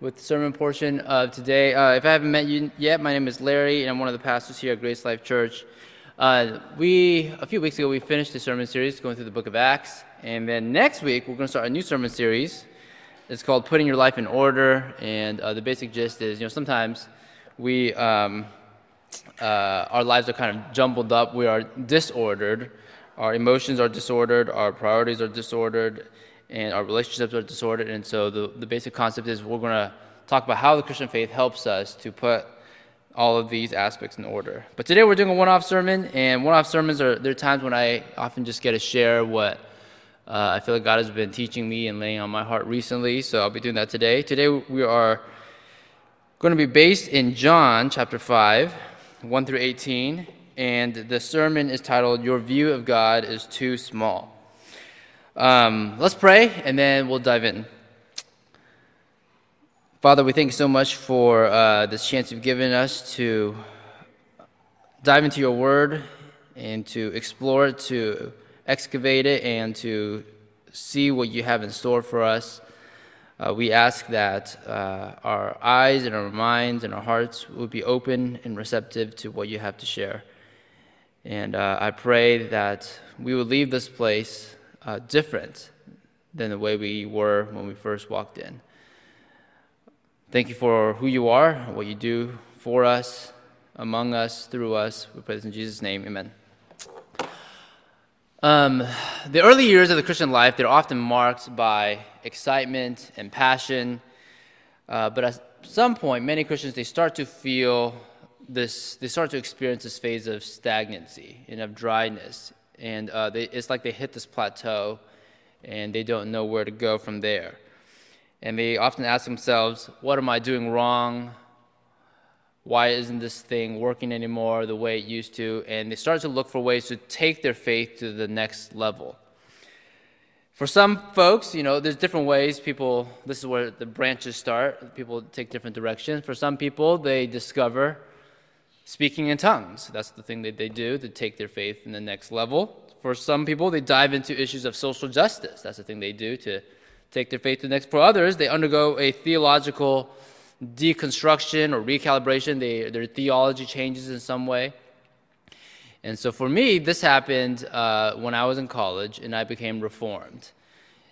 with the sermon portion of today. Uh, if I haven't met you yet, my name is Larry, and I'm one of the pastors here at Grace Life Church. Uh, we a few weeks ago we finished the sermon series going through the book of Acts, and then next week we're going to start a new sermon series. It's called "Putting Your Life in Order," and uh, the basic gist is, you know, sometimes we um, uh, our lives are kind of jumbled up. We are disordered. Our emotions are disordered. Our priorities are disordered and our relationships are disordered. And so the, the basic concept is we're going to talk about how the Christian faith helps us to put all of these aspects in order. But today we're doing a one-off sermon, and one-off sermons are there are times when I often just get to share what uh, I feel like God has been teaching me and laying on my heart recently. So I'll be doing that today. Today we are going to be based in John chapter 5, 1 through 18, and the sermon is titled "Your View of God is Too Small." Um, let's pray and then we'll dive in. Father, we thank you so much for uh, this chance you've given us to dive into your word and to explore it, to excavate it, and to see what you have in store for us. Uh, we ask that uh, our eyes and our minds and our hearts would be open and receptive to what you have to share. And uh, I pray that we would leave this place uh, different than the way we were when we first walked in. Thank you for who you are, what you do for us, among us, through us. We pray this in Jesus' name. Amen. Um, the early years of the Christian life, they're often marked by excitement and passion. Uh, but at some point, many Christians, they start to feel this, they start to experience this phase of stagnancy and of dryness and uh, they, it's like they hit this plateau and they don't know where to go from there. And they often ask themselves, What am I doing wrong? Why isn't this thing working anymore the way it used to? And they start to look for ways to take their faith to the next level. For some folks, you know, there's different ways people, this is where the branches start. People take different directions. For some people, they discover speaking in tongues. That's the thing that they do to take their faith in the next level. For some people, they dive into issues of social justice. That's the thing they do to take their faith to the next. For others, they undergo a theological deconstruction or recalibration. They, their theology changes in some way. And so for me, this happened uh, when I was in college and I became reformed.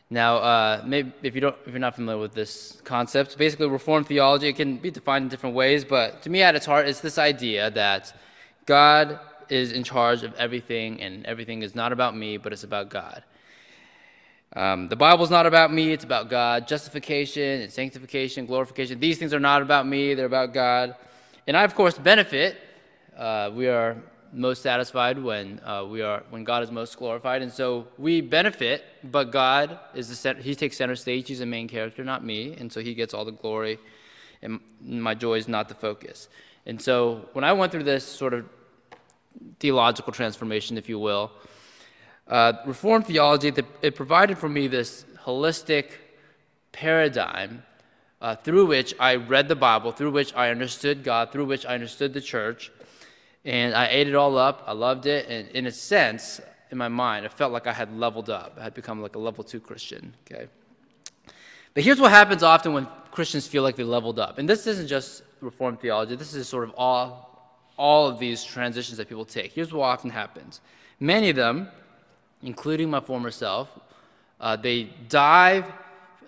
Now, uh, maybe if you don't, if you're not familiar with this concept, basically Reformed theology it can be defined in different ways, but to me, at its heart, it's this idea that God is in charge of everything, and everything is not about me, but it's about God. Um, the Bible's not about me; it's about God. Justification and sanctification, glorification; these things are not about me; they're about God. And I, of course, benefit. Uh, we are most satisfied when uh, we are when God is most glorified, and so we benefit. But God is the center, He takes center stage. He's the main character, not me, and so He gets all the glory. And my joy is not the focus. And so when I went through this sort of theological transformation, if you will, uh, Reformed theology it provided for me this holistic paradigm uh, through which I read the Bible, through which I understood God, through which I understood the church and I ate it all up. I loved it. And in a sense, in my mind, I felt like I had leveled up. I had become like a level two Christian. Okay. But here's what happens often when Christians feel like they leveled up. And this isn't just Reformed theology, this is sort of all, all of these transitions that people take. Here's what often happens many of them, including my former self, uh, they dive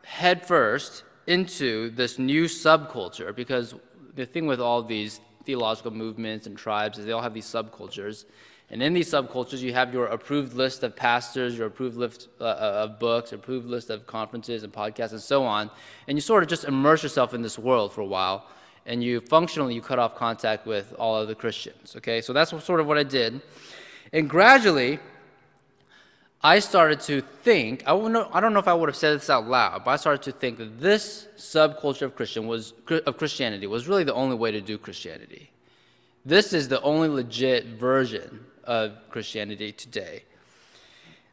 headfirst into this new subculture because the thing with all these theological movements and tribes is they all have these subcultures. And in these subcultures, you have your approved list of pastors, your approved list uh, uh, of books, approved list of conferences and podcasts, and so on. And you sort of just immerse yourself in this world for a while, and you functionally you cut off contact with all of the Christians. Okay, so that's sort of what I did. And gradually, I started to think, I don't, know, I don't know if I would have said this out loud, but I started to think that this subculture of, Christian was, of Christianity was really the only way to do Christianity. This is the only legit version of Christianity today.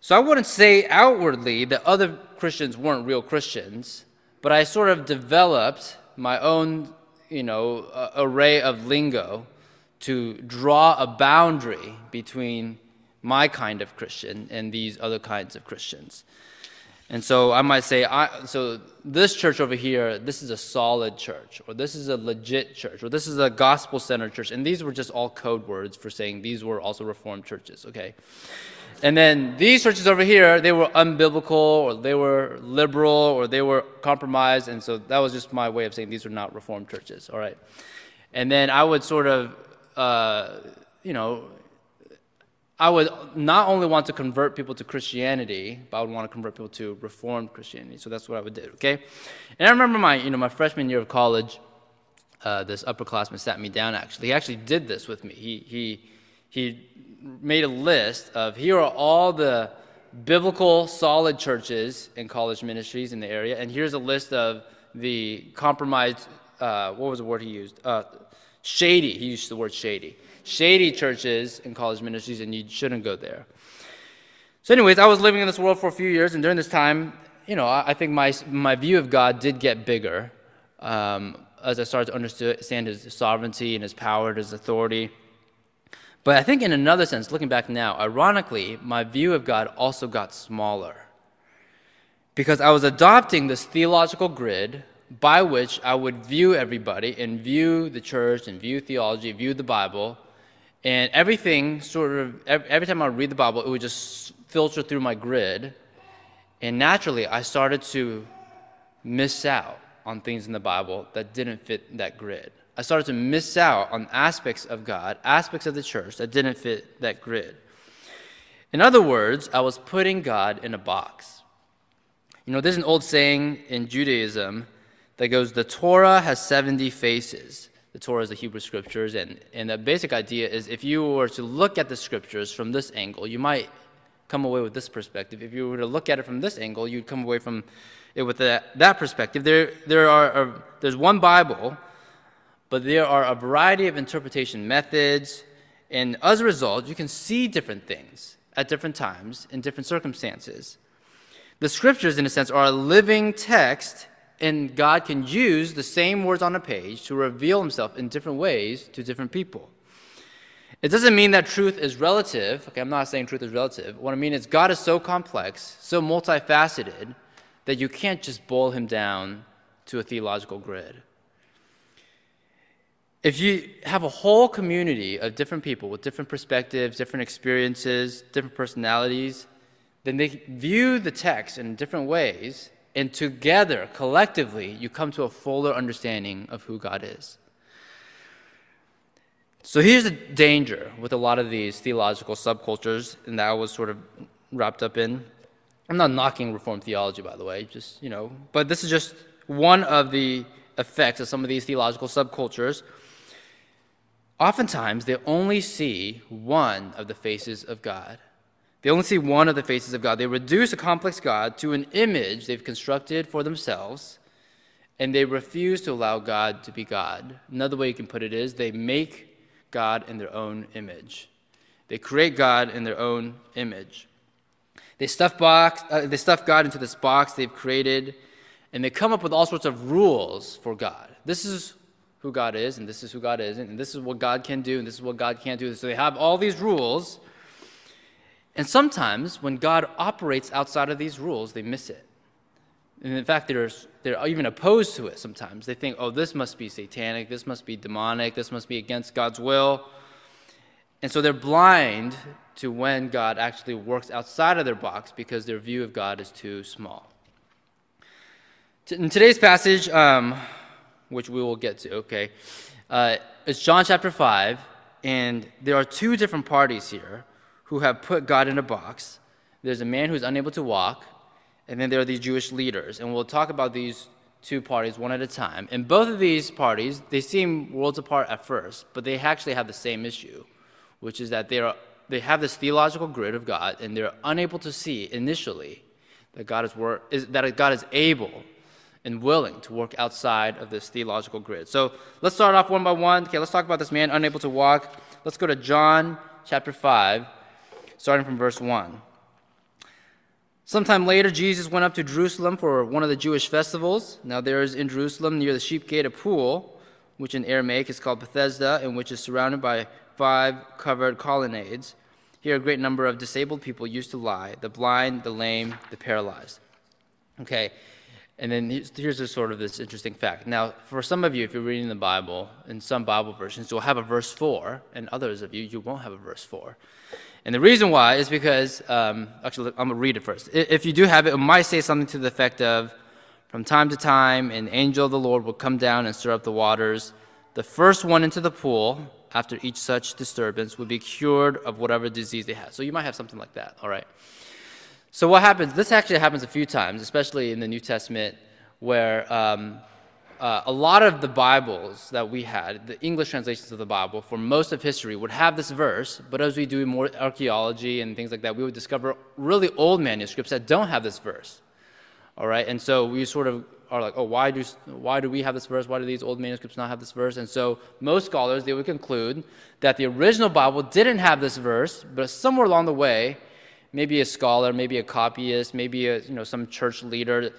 So I wouldn't say outwardly that other Christians weren't real Christians, but I sort of developed my own, you know, uh, array of lingo to draw a boundary between my kind of Christian and these other kinds of Christians. And so I might say, I, so this church over here, this is a solid church, or this is a legit church, or this is a gospel centered church. And these were just all code words for saying these were also Reformed churches, okay? And then these churches over here, they were unbiblical, or they were liberal, or they were compromised. And so that was just my way of saying these were not Reformed churches, all right? And then I would sort of, uh, you know, I would not only want to convert people to Christianity, but I would want to convert people to Reformed Christianity. So that's what I would do. Okay, and I remember my you know my freshman year of college, uh, this upperclassman sat me down. Actually, he actually did this with me. He he he made a list of here are all the biblical solid churches and college ministries in the area, and here's a list of the compromised. Uh, what was the word he used? Uh, shady. He used the word shady shady churches and college ministries, and you shouldn't go there. So, anyways, I was living in this world for a few years, and during this time, you know, I, think my, my view of God did get bigger um, as I started to understand His sovereignty and His power and His authority. But I think, in another sense, looking back now, ironically, my view of God also got smaller because I was adopting this theological grid by which I would view everybody and view the church and view theology, view the Bible and everything sort of, every time I read the Bible, it would just filter through my grid. And naturally, I started to miss out on things in the Bible that didn't fit that grid. I started to miss out on aspects of God, aspects of the church that didn't fit that grid. In other words, I was putting God in a box. You know, there's an old saying in Judaism that goes, The Torah has 70 faces the Torah is the Hebrew scriptures. And, and the basic idea is if you were to look at the scriptures from this angle, you might come away with this perspective. If you were to look at it from this angle, you'd come away from it with that, that perspective. There, there are, there's one Bible, but there are a variety of interpretation methods. And as a result, you can see different things at different times in different circumstances. The scriptures, in a sense, are a living text and God can use the same words on a page to reveal himself in different ways to different people. It doesn't mean that truth is relative. Okay, I'm not saying truth is relative. What I mean is God is so complex, so multifaceted, that you can't just boil him down to a theological grid. If you have a whole community of different people with different perspectives, different experiences, different personalities, then they view the text in different ways and together, collectively, you come to a fuller understanding of who God is. So here's the danger with a lot of these theological subcultures, and that I was sort of wrapped up in. I'm not knocking Reformed theology, by the way, just, you know, but this is just one of the effects of some of these theological subcultures. Oftentimes, they only see one of the faces of God. They only see one of the faces of God. They reduce a complex God to an image they've constructed for themselves, and they refuse to allow God to be God. Another way you can put it is they make God in their own image. They create God in their own image. They stuff, box, uh, they stuff God into this box they've created, and they come up with all sorts of rules for God. This is who God is, and this is who God isn't, and this is what God can do, and this is what God can't do. So they have all these rules and sometimes when God operates outside of these rules, they miss it. And in fact, they're, they're even opposed to it sometimes. They think, oh, this must be satanic, this must be demonic, this must be against God's will. And so they're blind to when God actually works outside of their box because their view of God is too small. In today's passage, um, which we will get to, okay, uh, it's John chapter 5, and there are two different parties here who have put God in a box. There's a man who's unable to walk, and then there are these Jewish leaders. And we'll talk about these two parties one at a time. And both of these parties, they seem worlds apart at first, but they actually have the same issue, which is that they are they have this theological grid of God, and they're unable to see initially that God is, work, is that God is able and willing to work outside of this theological grid. So let's start off one by one. Okay, let's talk about this man unable to walk. Let's go to John chapter 5, starting from verse 1. Sometime later, Jesus went up to Jerusalem for one of the Jewish festivals. Now, there is in Jerusalem near the sheep gate a pool, which in Aramaic is called Bethesda, and which is surrounded by five covered colonnades. Here, a great number of disabled people used to lie the blind, the lame, the paralyzed. Okay, and then here's, a sort of this interesting fact. Now, for some of you, if you're reading the Bible, in some Bible versions, you'll have a verse 4, and others of you, you won't have a verse 4. And the reason why is because, um, actually, I'm going to read it first. If you do have it, it might say something to the effect of, from time to time, an angel of the Lord will come down and stir up the waters. The first one into the pool, after each such disturbance, would be cured of whatever disease they had. So you might have something like that, all right? So what happens? This actually happens a few times, especially in the New Testament, where um, uh, a lot of the Bibles that we had, the English translations of the Bible, for most of history, would have this verse. But as we do more archaeology and things like that, we would discover really old manuscripts that don't have this verse. All right, and so we sort of are like, oh, why do why do we have this verse? Why do these old manuscripts not have this verse? And so most scholars they would conclude that the original Bible didn't have this verse, but somewhere along the way maybe a scholar, maybe a copyist, maybe a, you know, some church leader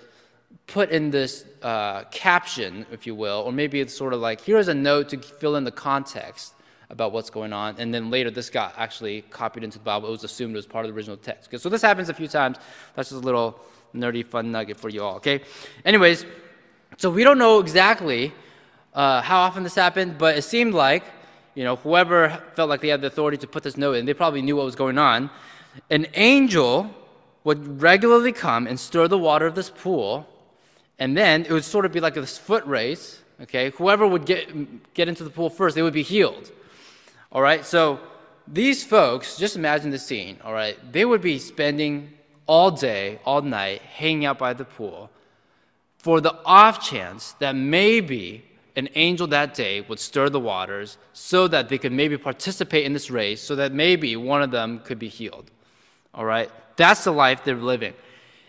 put in this uh, caption, if you will, or maybe it's sort of like, here's a note to fill in the context about what's going on. And then later, this got actually copied into the Bible. It was assumed it was part of the original text. So this happens a few times. That's just a little nerdy fun nugget for you all, okay? Anyways, so we don't know exactly uh, how often this happened, but it seemed like, you know, whoever felt like they had the authority to put this note in, they probably knew what was going on an angel would regularly come and stir the water of this pool, and then it would sort of be like this foot race. Okay, whoever would get get into the pool first, they would be healed. All right, so these folks, just imagine the scene. All right, they would be spending all day, all night, hanging out by the pool, for the off chance that maybe an angel that day would stir the waters so that they could maybe participate in this race, so that maybe one of them could be healed. All right? That's the life they're living.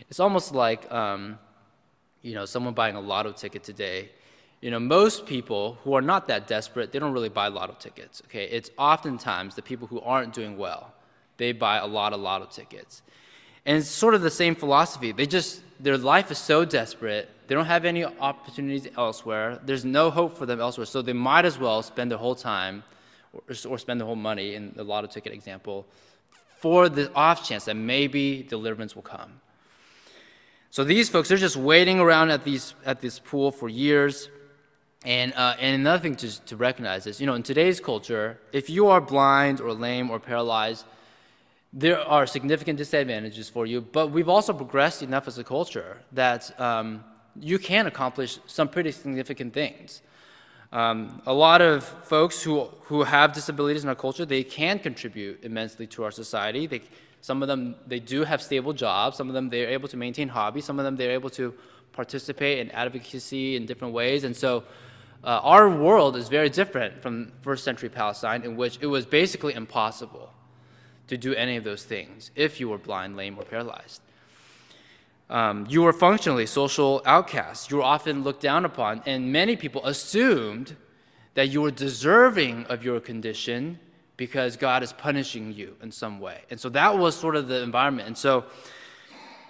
It's almost like, um, you know, someone buying a lotto ticket today. You know, most people who are not that desperate, they don't really buy lotto tickets, okay? It's oftentimes the people who aren't doing well, they buy a lot of lotto tickets. And it's sort of the same philosophy. They just, their life is so desperate, they don't have any opportunities elsewhere, there's no hope for them elsewhere, so they might as well spend their whole time or, or spend their whole money in the lotto ticket example for the off chance that maybe deliverance will come. So these folks, they're just waiting around at, these, at this pool for years. And, uh, and another thing to, to recognize is, you know, in today's culture, if you are blind or lame or paralyzed, there are significant disadvantages for you. But we've also progressed enough as a culture that um, you can accomplish some pretty significant things. Um, a lot of folks who, who have disabilities in our culture, they can contribute immensely to our society. They, some of them, they do have stable jobs. Some of them, they're able to maintain hobbies. Some of them, they're able to participate in advocacy in different ways. And so uh, our world is very different from first century Palestine, in which it was basically impossible to do any of those things if you were blind, lame, or paralyzed. Um, you were functionally social outcasts. You were often looked down upon, and many people assumed that you were deserving of your condition because God is punishing you in some way. And so that was sort of the environment. And so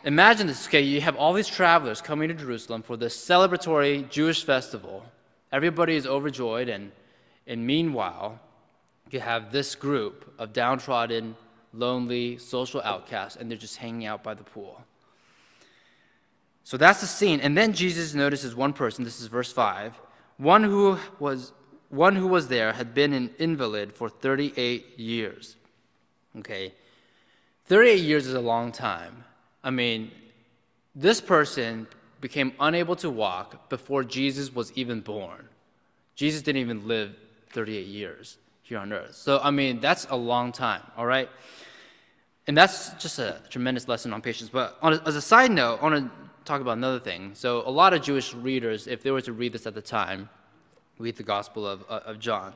imagine this okay, you have all these travelers coming to Jerusalem for this celebratory Jewish festival. Everybody is overjoyed, and, and meanwhile, you have this group of downtrodden, lonely, social outcasts, and they're just hanging out by the pool. So that's the scene. And then Jesus notices one person, this is verse 5. One who was one who was there had been an invalid for 38 years. Okay. 38 years is a long time. I mean, this person became unable to walk before Jesus was even born. Jesus didn't even live 38 years here on earth. So, I mean, that's a long time, all right? And that's just a tremendous lesson on patience. But on a, as a side note, I want to talk about another thing. So, a lot of Jewish readers, if they were to read this at the time, read the Gospel of, uh, of John,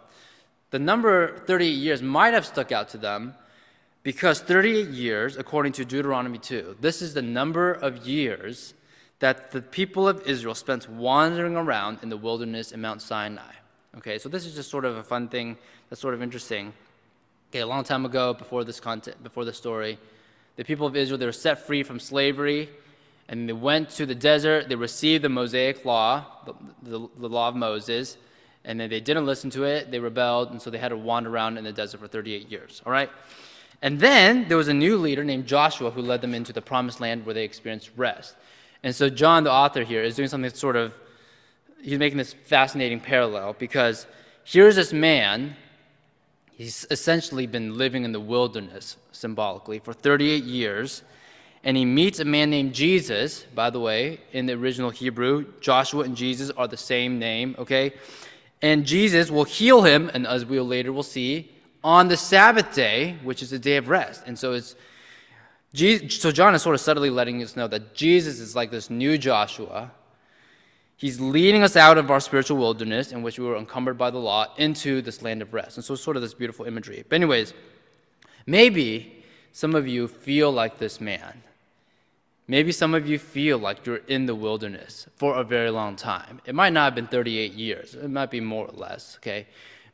the number 38 years might have stuck out to them because 38 years, according to Deuteronomy 2, this is the number of years that the people of Israel spent wandering around in the wilderness in Mount Sinai. Okay, so this is just sort of a fun thing that's sort of interesting. Okay, a long time ago, before this content, before the story, the people of Israel they were set free from slavery and they went to the desert. They received the Mosaic law, the, the, the, law of Moses, and then they didn't listen to it. They rebelled, and so they had to wander around in the desert for 38 years. All right? And then there was a new leader named Joshua who led them into the promised land where they experienced rest. And so, John, the author here, is doing something sort of, he's making this fascinating parallel because here's this man, he's essentially been living in the wilderness, symbolically, for 38 years. And he meets a man named Jesus, by the way, in the original Hebrew. Joshua and Jesus are the same name, okay? And Jesus will heal him, and as we will later will see, on the Sabbath day, which is the day of rest. And so it's so John is sort of subtly letting us know that Jesus is like this new Joshua. He's leading us out of our spiritual wilderness in which we were encumbered by the law into this land of rest. And so it's sort of this beautiful imagery. But anyways, maybe some of you feel like this man. Maybe some of you feel like you're in the wilderness for a very long time. It might not have been 38 years. It might be more or less, okay?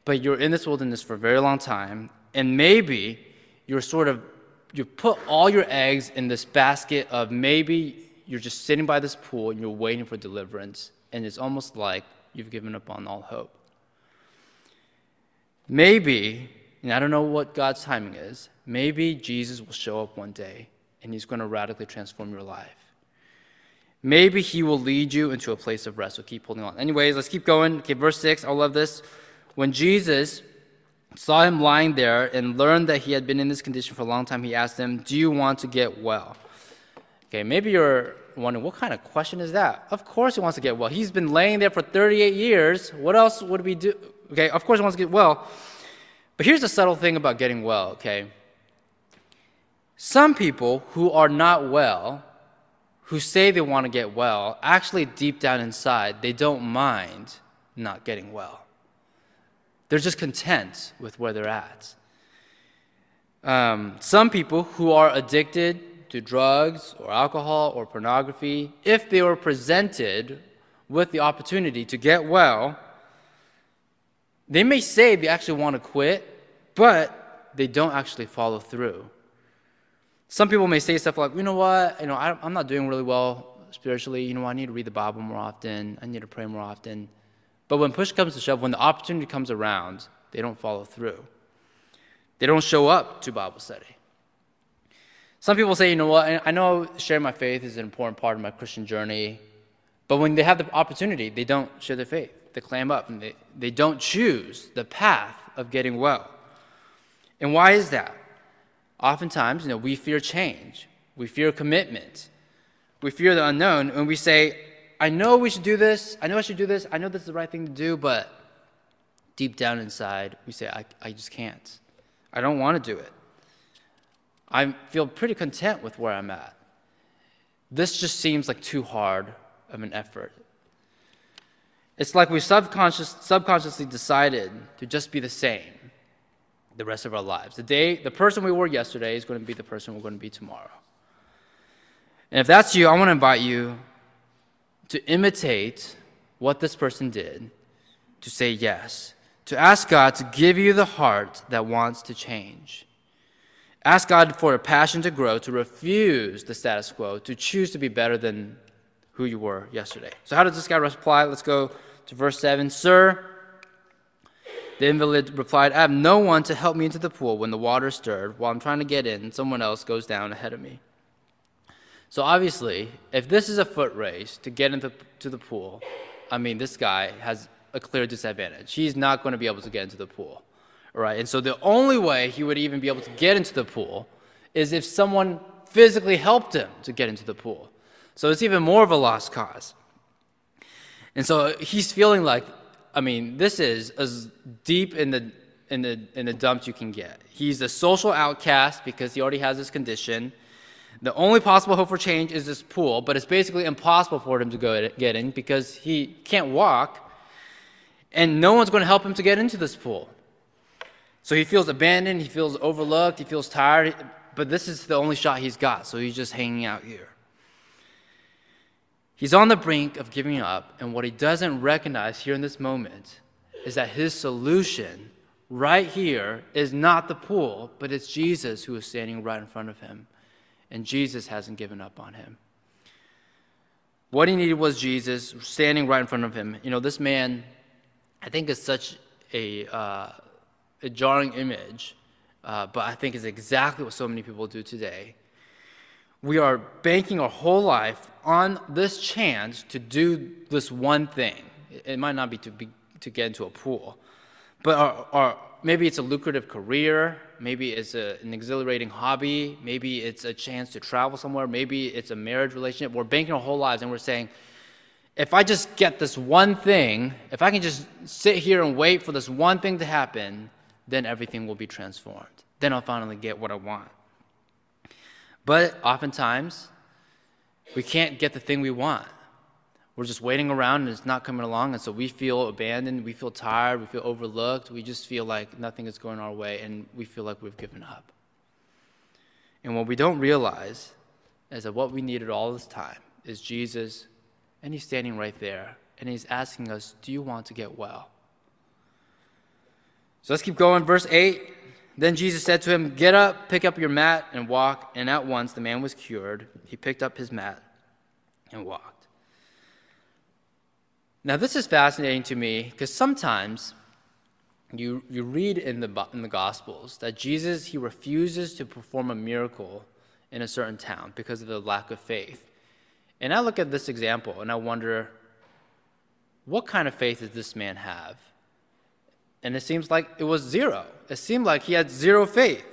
But you're in this wilderness for a very long time, and maybe you're sort of you put all your eggs in this basket of maybe you're just sitting by this pool and you're waiting for deliverance, and it's almost like you've given up on all hope. Maybe, and I don't know what God's timing is, maybe Jesus will show up one day and he's going to radically transform your life. Maybe he will lead you into a place of rest. So keep holding on. Anyways, let's keep going. Okay, verse 6. I love this. When Jesus saw him lying there and learned that he had been in this condition for a long time, he asked him, Do you want to get well? Okay, maybe you're wondering, what kind of question is that? Of course he wants to get well. He's been laying there for 38 years. What else would we do? Okay, of course he wants to get well. But here's the subtle thing about getting well, okay? Some people who are not well, who say they want to get well, actually deep down inside, they don't mind not getting well. They're just content with where they're at. Um, some people who are addicted to drugs or alcohol or pornography, if they were presented with the opportunity to get well, they may say they actually want to quit, but they don't actually follow through. Some people may say stuff like, you know what, you know, I, am not doing really well spiritually. You know, I need to read the Bible more often. I need to pray more often. But when push comes to shove, when the opportunity comes around, they don't follow through. They don't show up to Bible study. Some people say, you know what, I know sharing my faith is an important part of my Christian journey, but when they have the opportunity, they don't share their faith. They clam up and they, they don't choose the path of getting well. And why is that? Oftentimes, you know, we fear change, we fear commitment, we fear the unknown, and we say, I know we should do this. I know I should do this. I know this is the right thing to do, but deep down inside, we say, I, I just can't. I don't want to do it. I feel pretty content with where I'm at. This just seems like too hard of an effort. It's like we subconscious, subconsciously decided to just be the same the rest of our lives. The day, the person we were yesterday is going to be the person we're going to be tomorrow. And if that's you, I want to invite you to imitate what this person did, to say yes, to ask God to give you the heart that wants to change. Ask God for a passion to grow, to refuse the status quo, to choose to be better than who you were yesterday. So, how does this guy reply? Let's go to verse 7. Sir, the invalid replied, I have no one to help me into the pool when the water stirred. While I'm trying to get in, someone else goes down ahead of me. So obviously, if this is a foot race to get into to the pool, I mean, this guy has a clear disadvantage. He's not going to be able to get into the pool, right? And so the only way he would even be able to get into the pool is if someone physically helped him to get into the pool. So it's even more of a lost cause. And so he's feeling like, I mean, this is as deep in the in the in the dumps you can get. He's a social outcast because he already has this condition. The only possible hope for change is this pool, but it's basically impossible for him to go get in because he can't walk, and no one's going to help him to get into this pool. So he feels abandoned, he feels overlooked, he feels tired, but this is the only shot he's got, so he's just hanging out here. He's on the brink of giving up, and what he doesn't recognize here in this moment is that his solution right here is not the pool, but it's Jesus who is standing right in front of him and Jesus hasn't given up on him. What he needed was Jesus standing right in front of him. You know, this man, I think, is such a, uh, a jarring image, uh, but I think is exactly what so many people do today. We are banking our whole life on this chance to do this one thing. It might not be to, be, to get into a pool, but our, our, maybe it's a lucrative career, maybe it's a, an exhilarating hobby, maybe it's a chance to travel somewhere, maybe it's a marriage relationship. We're banking our whole lives and we're saying, if I just get this one thing, if I can just sit here and wait for this one thing to happen, then everything will be transformed. Then I'll finally get what I want. But oftentimes, we can't get the thing we want. We're just waiting around and it's not coming along, and so we feel abandoned, we feel tired, we feel overlooked, we just feel like nothing is going our way, and we feel like we've given up. And what we don't realize is that what we needed all this time is Jesus and he's standing right there and he's asking us, Do you want to get well? So let's keep going. Verse 8 Then Jesus said to him, Get up, pick up your mat, and walk. And at once the man was cured. He picked up his mat and walked. Now, this is fascinating to me because sometimes you, you read in the, in the Gospels that Jesus, he refuses to perform a miracle in a certain town because of the lack of faith. And I look at this example and I wonder, what kind of faith does this man have? And it seems like it was zero. It seemed like he had zero faith.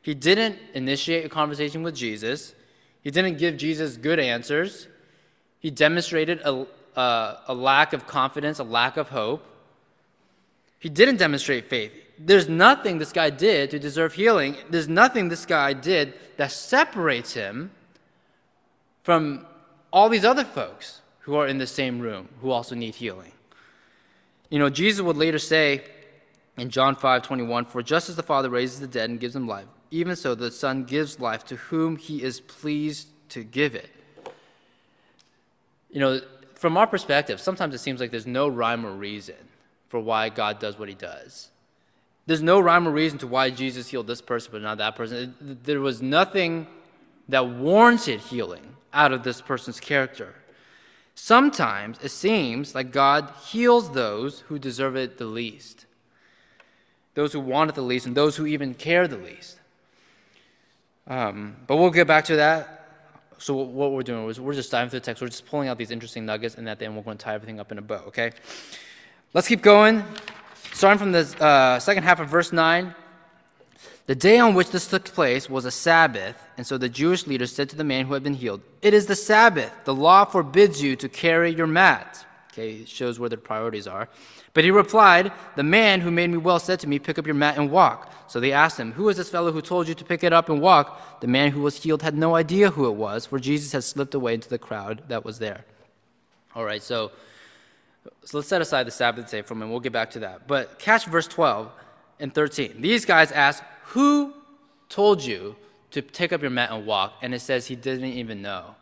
He didn't initiate a conversation with Jesus, he didn't give Jesus good answers. He demonstrated a, a, a lack of confidence, a lack of hope. He didn't demonstrate faith. There's nothing this guy did to deserve healing. There's nothing this guy did that separates him from all these other folks who are in the same room who also need healing. You know, Jesus would later say in John 5 21, For just as the Father raises the dead and gives them life, even so the Son gives life to whom he is pleased to give it. You know, from our perspective, sometimes it seems like there's no rhyme or reason for why God does what he does. There's no rhyme or reason to why Jesus healed this person but not that person. There was nothing that warranted healing out of this person's character. Sometimes it seems like God heals those who deserve it the least, those who want it the least, and those who even care the least. Um, but we'll get back to that. So, what we're doing is we're just diving through the text. We're just pulling out these interesting nuggets, and at the end, we're going to tie everything up in a bow, okay? Let's keep going. Starting from the uh, second half of verse 9. The day on which this took place was a Sabbath, and so the Jewish leaders said to the man who had been healed, It is the Sabbath. The law forbids you to carry your mat. Okay, it shows where the priorities are. But he replied, The man who made me well said to me, Pick up your mat and walk. So they asked him, Who is this fellow who told you to pick it up and walk? The man who was healed had no idea who it was, for Jesus had slipped away into the crowd that was there. All right, so, so let's set aside the Sabbath day for a minute. We'll get back to that. But catch verse 12 and 13. These guys asked, who told you to take up your mat and walk? And it says he didn't even know.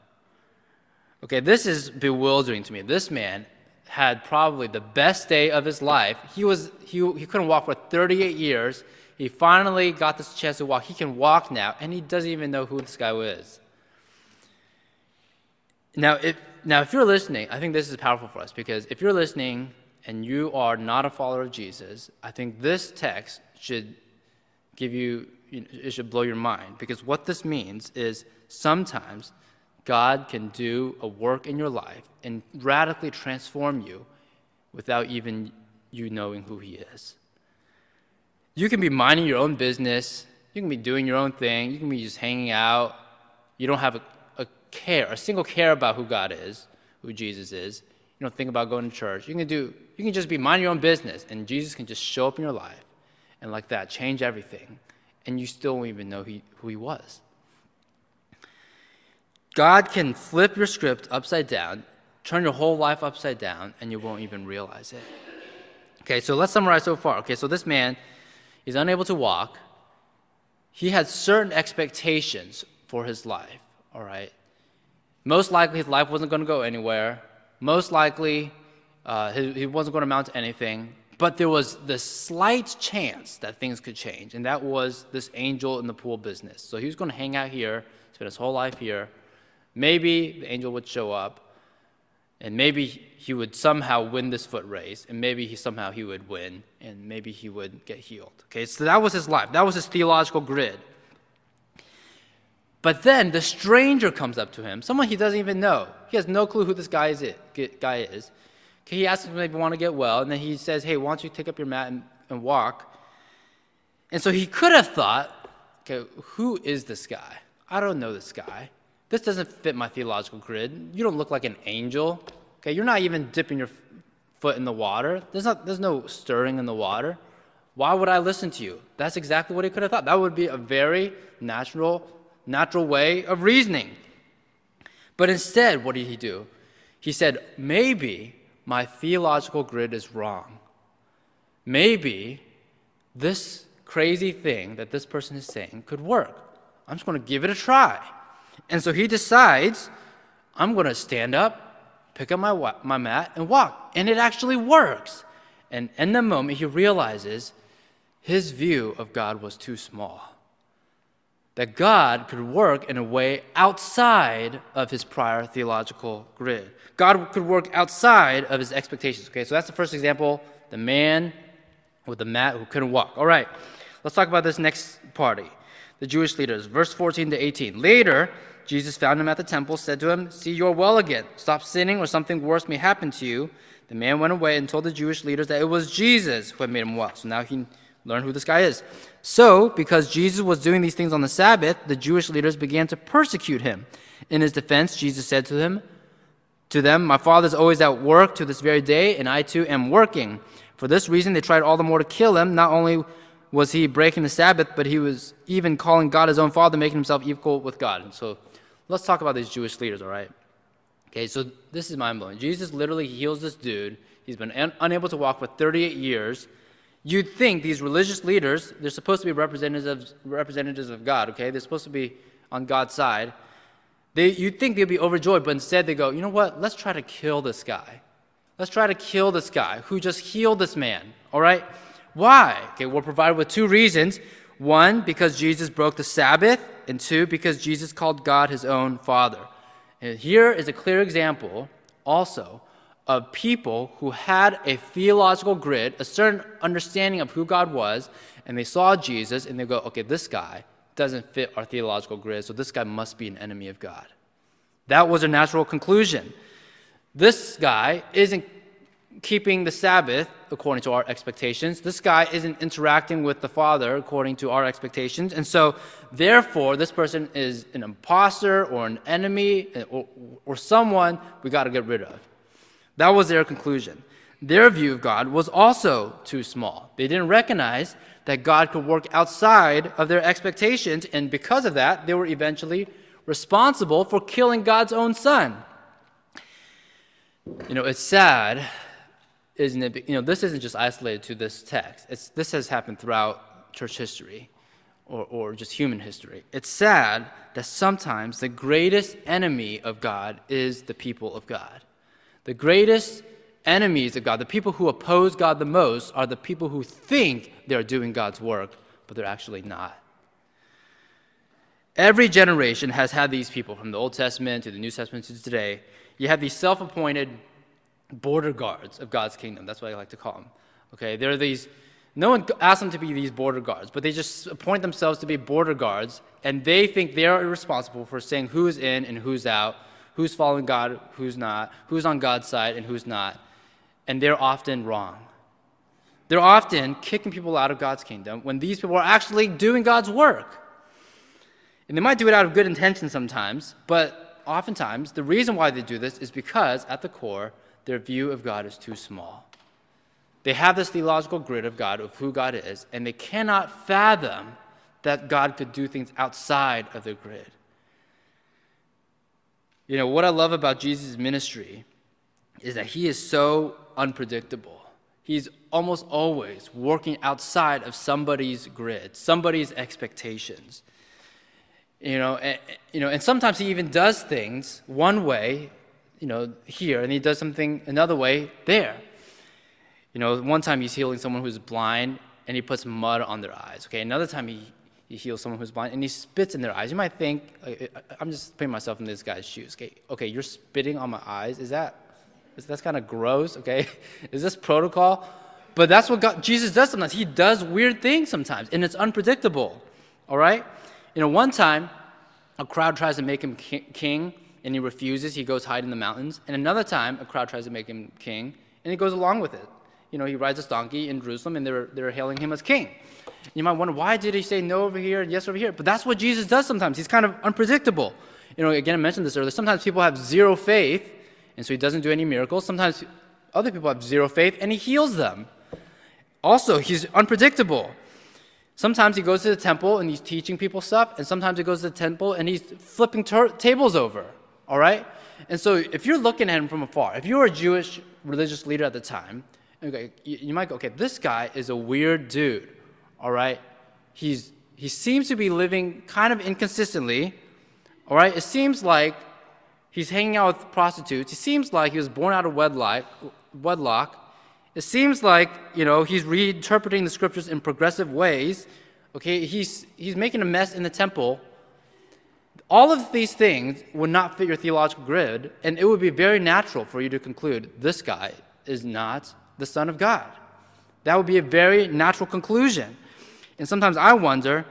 Okay, this is bewildering to me. This man had probably the best day of his life. He, was, he, he couldn't walk for 38 years. He finally got this chance to walk. He can walk now, and he doesn't even know who this guy is. Now, if, now, if you're listening, I think this is powerful for us because if you're listening and you are not a follower of Jesus, I think this text should give you, it should blow your mind. Because what this means is sometimes God can do a work in your life and radically transform you without even you knowing who He is. You can be minding your own business, you can be doing your own thing, you can be just hanging out. You don't have a, a care, a single care about who God is, who Jesus is. You don't think about going to church. You can do you can just be minding your own business and Jesus can just show up in your life and like that change everything, and you still don't even know he, who he was. God can flip your script upside down, turn your whole life upside down, and you won't even realize it. Okay, so let's summarize so far. Okay, so this man is unable to walk. He had certain expectations for his life, all right? Most likely his life wasn't going to go anywhere. Most likely uh, he, he wasn't going to amount to anything. But there was the slight chance that things could change, and that was this angel in the pool business. So he was going to hang out here, spend his whole life here. Maybe the angel would show up, and maybe he would somehow win this foot race, and maybe he somehow he would win, and maybe he would get healed. Okay, so that was his life. That was his theological grid. But then the stranger comes up to him, someone he doesn't even know. He has no clue who this guy is. Guy is. Okay, he asks him if they want to get well, and then he says, "Hey, why don't you take up your mat and, and walk?" And so he could have thought, "Okay, who is this guy? I don't know this guy. This doesn't fit my theological grid. You don't look like an angel. Okay, you're not even dipping your foot in the water. There's not. There's no stirring in the water." Why would I listen to you? That's exactly what he could have thought. That would be a very natural natural way of reasoning. But instead, what did he do? He said, maybe my theological grid is wrong. Maybe this crazy thing that this person is saying could work. I'm just going to give it a try. And so he decides, I'm going to stand up, pick up my, my mat, and walk. And it actually works. And in the moment, he realizes his view of God was too small that God could work in a way outside of his prior theological grid. God could work outside of his expectations. Okay, so that's the first example the man with the mat who couldn't walk. All right, let's talk about this next party the Jewish leaders. Verse 14 to 18. Later, Jesus found him at the temple, said to him, See, you're well again. Stop sinning, or something worse may happen to you. The man went away and told the Jewish leaders that it was Jesus who had made him well. So now he learned who this guy is. So, because Jesus was doing these things on the Sabbath, the Jewish leaders began to persecute him. In his defense, Jesus said to him, to them, My father is always at work to this very day, and I too am working. For this reason, they tried all the more to kill him. Not only was he breaking the Sabbath, but he was even calling God his own father, making himself equal with God. So let's talk about these Jewish leaders, all right? Okay, so this is mind blowing. Jesus literally heals this dude. He's been un- unable to walk for 38 years. You'd think these religious leaders, they're supposed to be representatives, representatives of God, okay? They're supposed to be on God's side. They, you'd think they'd be overjoyed, but instead they go, you know what? Let's try to kill this guy. Let's try to kill this guy who just healed this man, all right? Why? Okay, we're provided with two reasons. One, because Jesus broke the Sabbath, and two, because Jesus called God his own Father. And here is a clear example also of people who had a theological grid, a certain understanding of who God was, and they saw Jesus and they go, okay, this guy doesn't fit our theological grid, so this guy must be an enemy of God. That was a natural conclusion. This guy isn't keeping the Sabbath according to our expectations. This guy isn't interacting with the Father according to our expectations. And so, therefore, this person is an impostor or an enemy eh, or, or someone we got to get rid of. That was their conclusion. Their view of God was also too small. They didn't recognize that God could work outside of their expectations, and because of that, they were eventually responsible for killing God's own son. You know, it's sad, isn't it? You know, this isn't just isolated to this text. It's, this has happened throughout church history or, or just human history. It's sad that sometimes the greatest enemy of God is the people of God. The greatest enemies of God, the people who oppose God the most, are the people who think they're doing God's work, but they're actually not. Every generation has had these people, from the Old Testament to the New Testament to today. You have these self appointed border guards of God's kingdom. That's what I like to call them. Okay, there are these, no one asked them to be these border guards, but they just appoint themselves to be border guards, and they think they're responsible for saying who's in and who's out who's following God, who's not, who's on God's side, and who's not. And they're often wrong. They're often kicking people out of God's kingdom when these people are actually doing God's work. And they might do it out of good intention sometimes, but oftentimes the reason why they do this is because, at the core, their view of God is too small. They have this theological grid of God, of who God is, and they cannot fathom that God could do things outside of the grid. You know, what I love about Jesus' ministry is that he is so unpredictable. He's almost always working outside of somebody's grid, somebody's expectations. You know, and, you know, and sometimes he even does things one way, you know, here, and he does something another way there. You know, one time he's healing someone who's blind, and he puts mud on their eyes. Okay, another time he he heals someone who's blind and he spits in their eyes. You might think, uh, uh, uh, I'm just putting myself in this guy's shoes. Okay, okay, you're spitting on my eyes. Is that, is, that's kind of gross, okay? Is this protocol? But that's what God, Jesus does sometimes. He does weird things sometimes, and it's unpredictable, all right? You know, one time, a crowd tries to make him king and he refuses. He goes hide in the mountains. And another time, a crowd tries to make him king and he goes along with it. You know, he rides a donkey in Jerusalem and they're, they're hailing him as king. You might wonder, why did he say no over here and yes over here? But that's what Jesus does sometimes. He's kind of unpredictable. You know, again, I mentioned this earlier. Sometimes people have zero faith, and so he doesn't do any miracles. Sometimes other people have zero faith, and he heals them. Also, he's unpredictable. Sometimes he goes to the temple and he's teaching people stuff, and sometimes he goes to the temple and he's flipping ter- tables over. All right? And so if you're looking at him from afar, if you're a Jewish religious leader at the time, okay, you, you might go, okay, this guy is a weird dude. All right? He's, he seems to be living kind of inconsistently. All right? It seems like he's hanging out with prostitutes. It seems like he was born out of wedlock. wedlock. It seems like, you know, he's reinterpreting the scriptures in progressive ways. Okay, he's, he's making a mess in the temple. All of these things would not fit your theological grid, and it would be very natural for you to conclude this guy is not the Son of God. That would be a very natural conclusion. And sometimes I wonder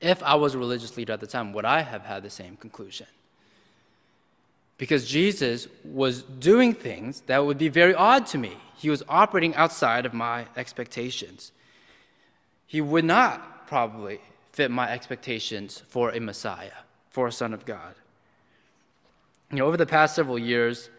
if I was a religious leader at the time, would I have had the same conclusion? Because Jesus was doing things that would be very odd to me. He was operating outside of my expectations. He would not probably fit my expectations for a Messiah, for a Son of God. You know, over the past several years,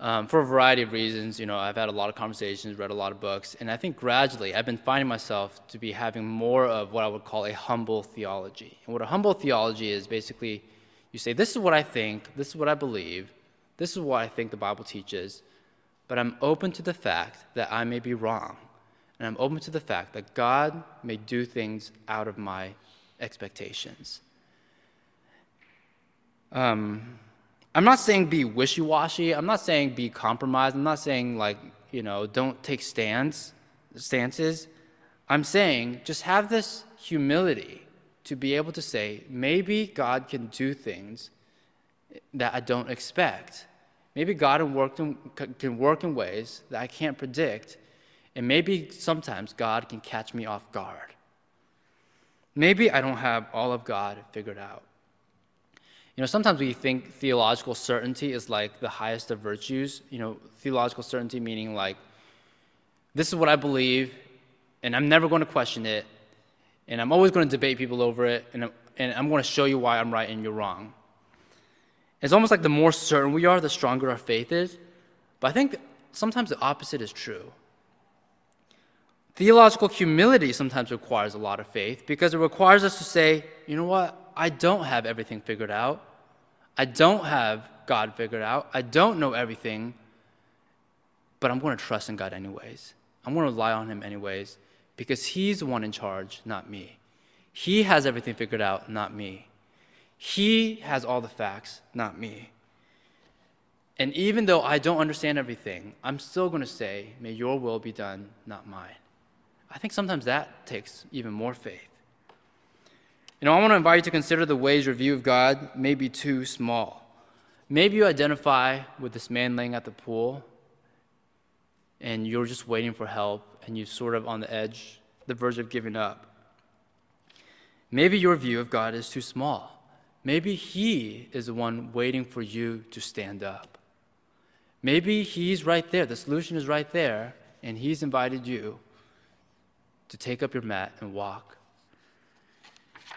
um, for a variety of reasons, you know, I've had a lot of conversations, read a lot of books, and I think gradually I've been finding myself to be having more of what I would call a humble theology. And what a humble theology is basically you say, This is what I think, this is what I believe, this is what I think the Bible teaches, but I'm open to the fact that I may be wrong. And I'm open to the fact that God may do things out of my expectations. Um, I'm not saying be wishy washy. I'm not saying be compromised. I'm not saying, like, you know, don't take stands, stances. I'm saying just have this humility to be able to say, maybe God can do things that I don't expect. Maybe God can work in ways that I can't predict. And maybe sometimes God can catch me off guard. Maybe I don't have all of God figured out. You know, sometimes we think theological certainty is like the highest of virtues. You know, theological certainty meaning like, this is what I believe, and I'm never going to question it, and I'm always going to debate people over it, and I'm, and I'm going to show you why I'm right and you're wrong. It's almost like the more certain we are, the stronger our faith is. But I think sometimes the opposite is true. Theological humility sometimes requires a lot of faith because it requires us to say, you know what? I don't have everything figured out. I don't have God figured out. I don't know everything. But I'm going to trust in God anyways. I'm going to rely on Him anyways because He's the one in charge, not me. He has everything figured out, not me. He has all the facts, not me. And even though I don't understand everything, I'm still going to say, May your will be done, not mine. I think sometimes that takes even more faith. You know, I want to invite you to consider the ways your view of God may be too small. Maybe you identify with this man laying at the pool and you're just waiting for help and you're sort of on the edge, the verge of giving up. Maybe your view of God is too small. Maybe He is the one waiting for you to stand up. Maybe He's right there, the solution is right there, and He's invited you to take up your mat and walk.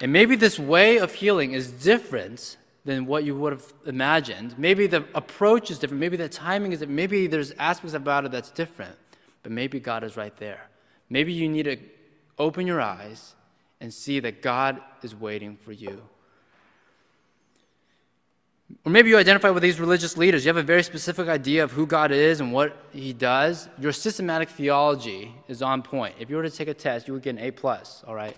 And maybe this way of healing is different than what you would have imagined. Maybe the approach is different. Maybe the timing is different. Maybe there's aspects about it that's different. But maybe God is right there. Maybe you need to open your eyes and see that God is waiting for you. Or maybe you identify with these religious leaders. You have a very specific idea of who God is and what He does. Your systematic theology is on point. If you were to take a test, you would get an A plus. All right.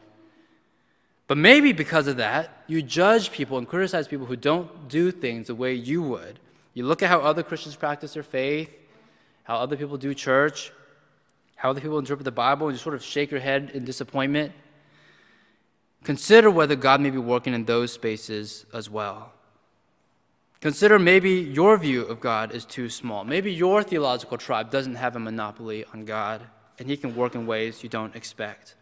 But maybe because of that, you judge people and criticize people who don't do things the way you would. You look at how other Christians practice their faith, how other people do church, how other people interpret the Bible, and you sort of shake your head in disappointment. Consider whether God may be working in those spaces as well. Consider maybe your view of God is too small. Maybe your theological tribe doesn't have a monopoly on God, and He can work in ways you don't expect.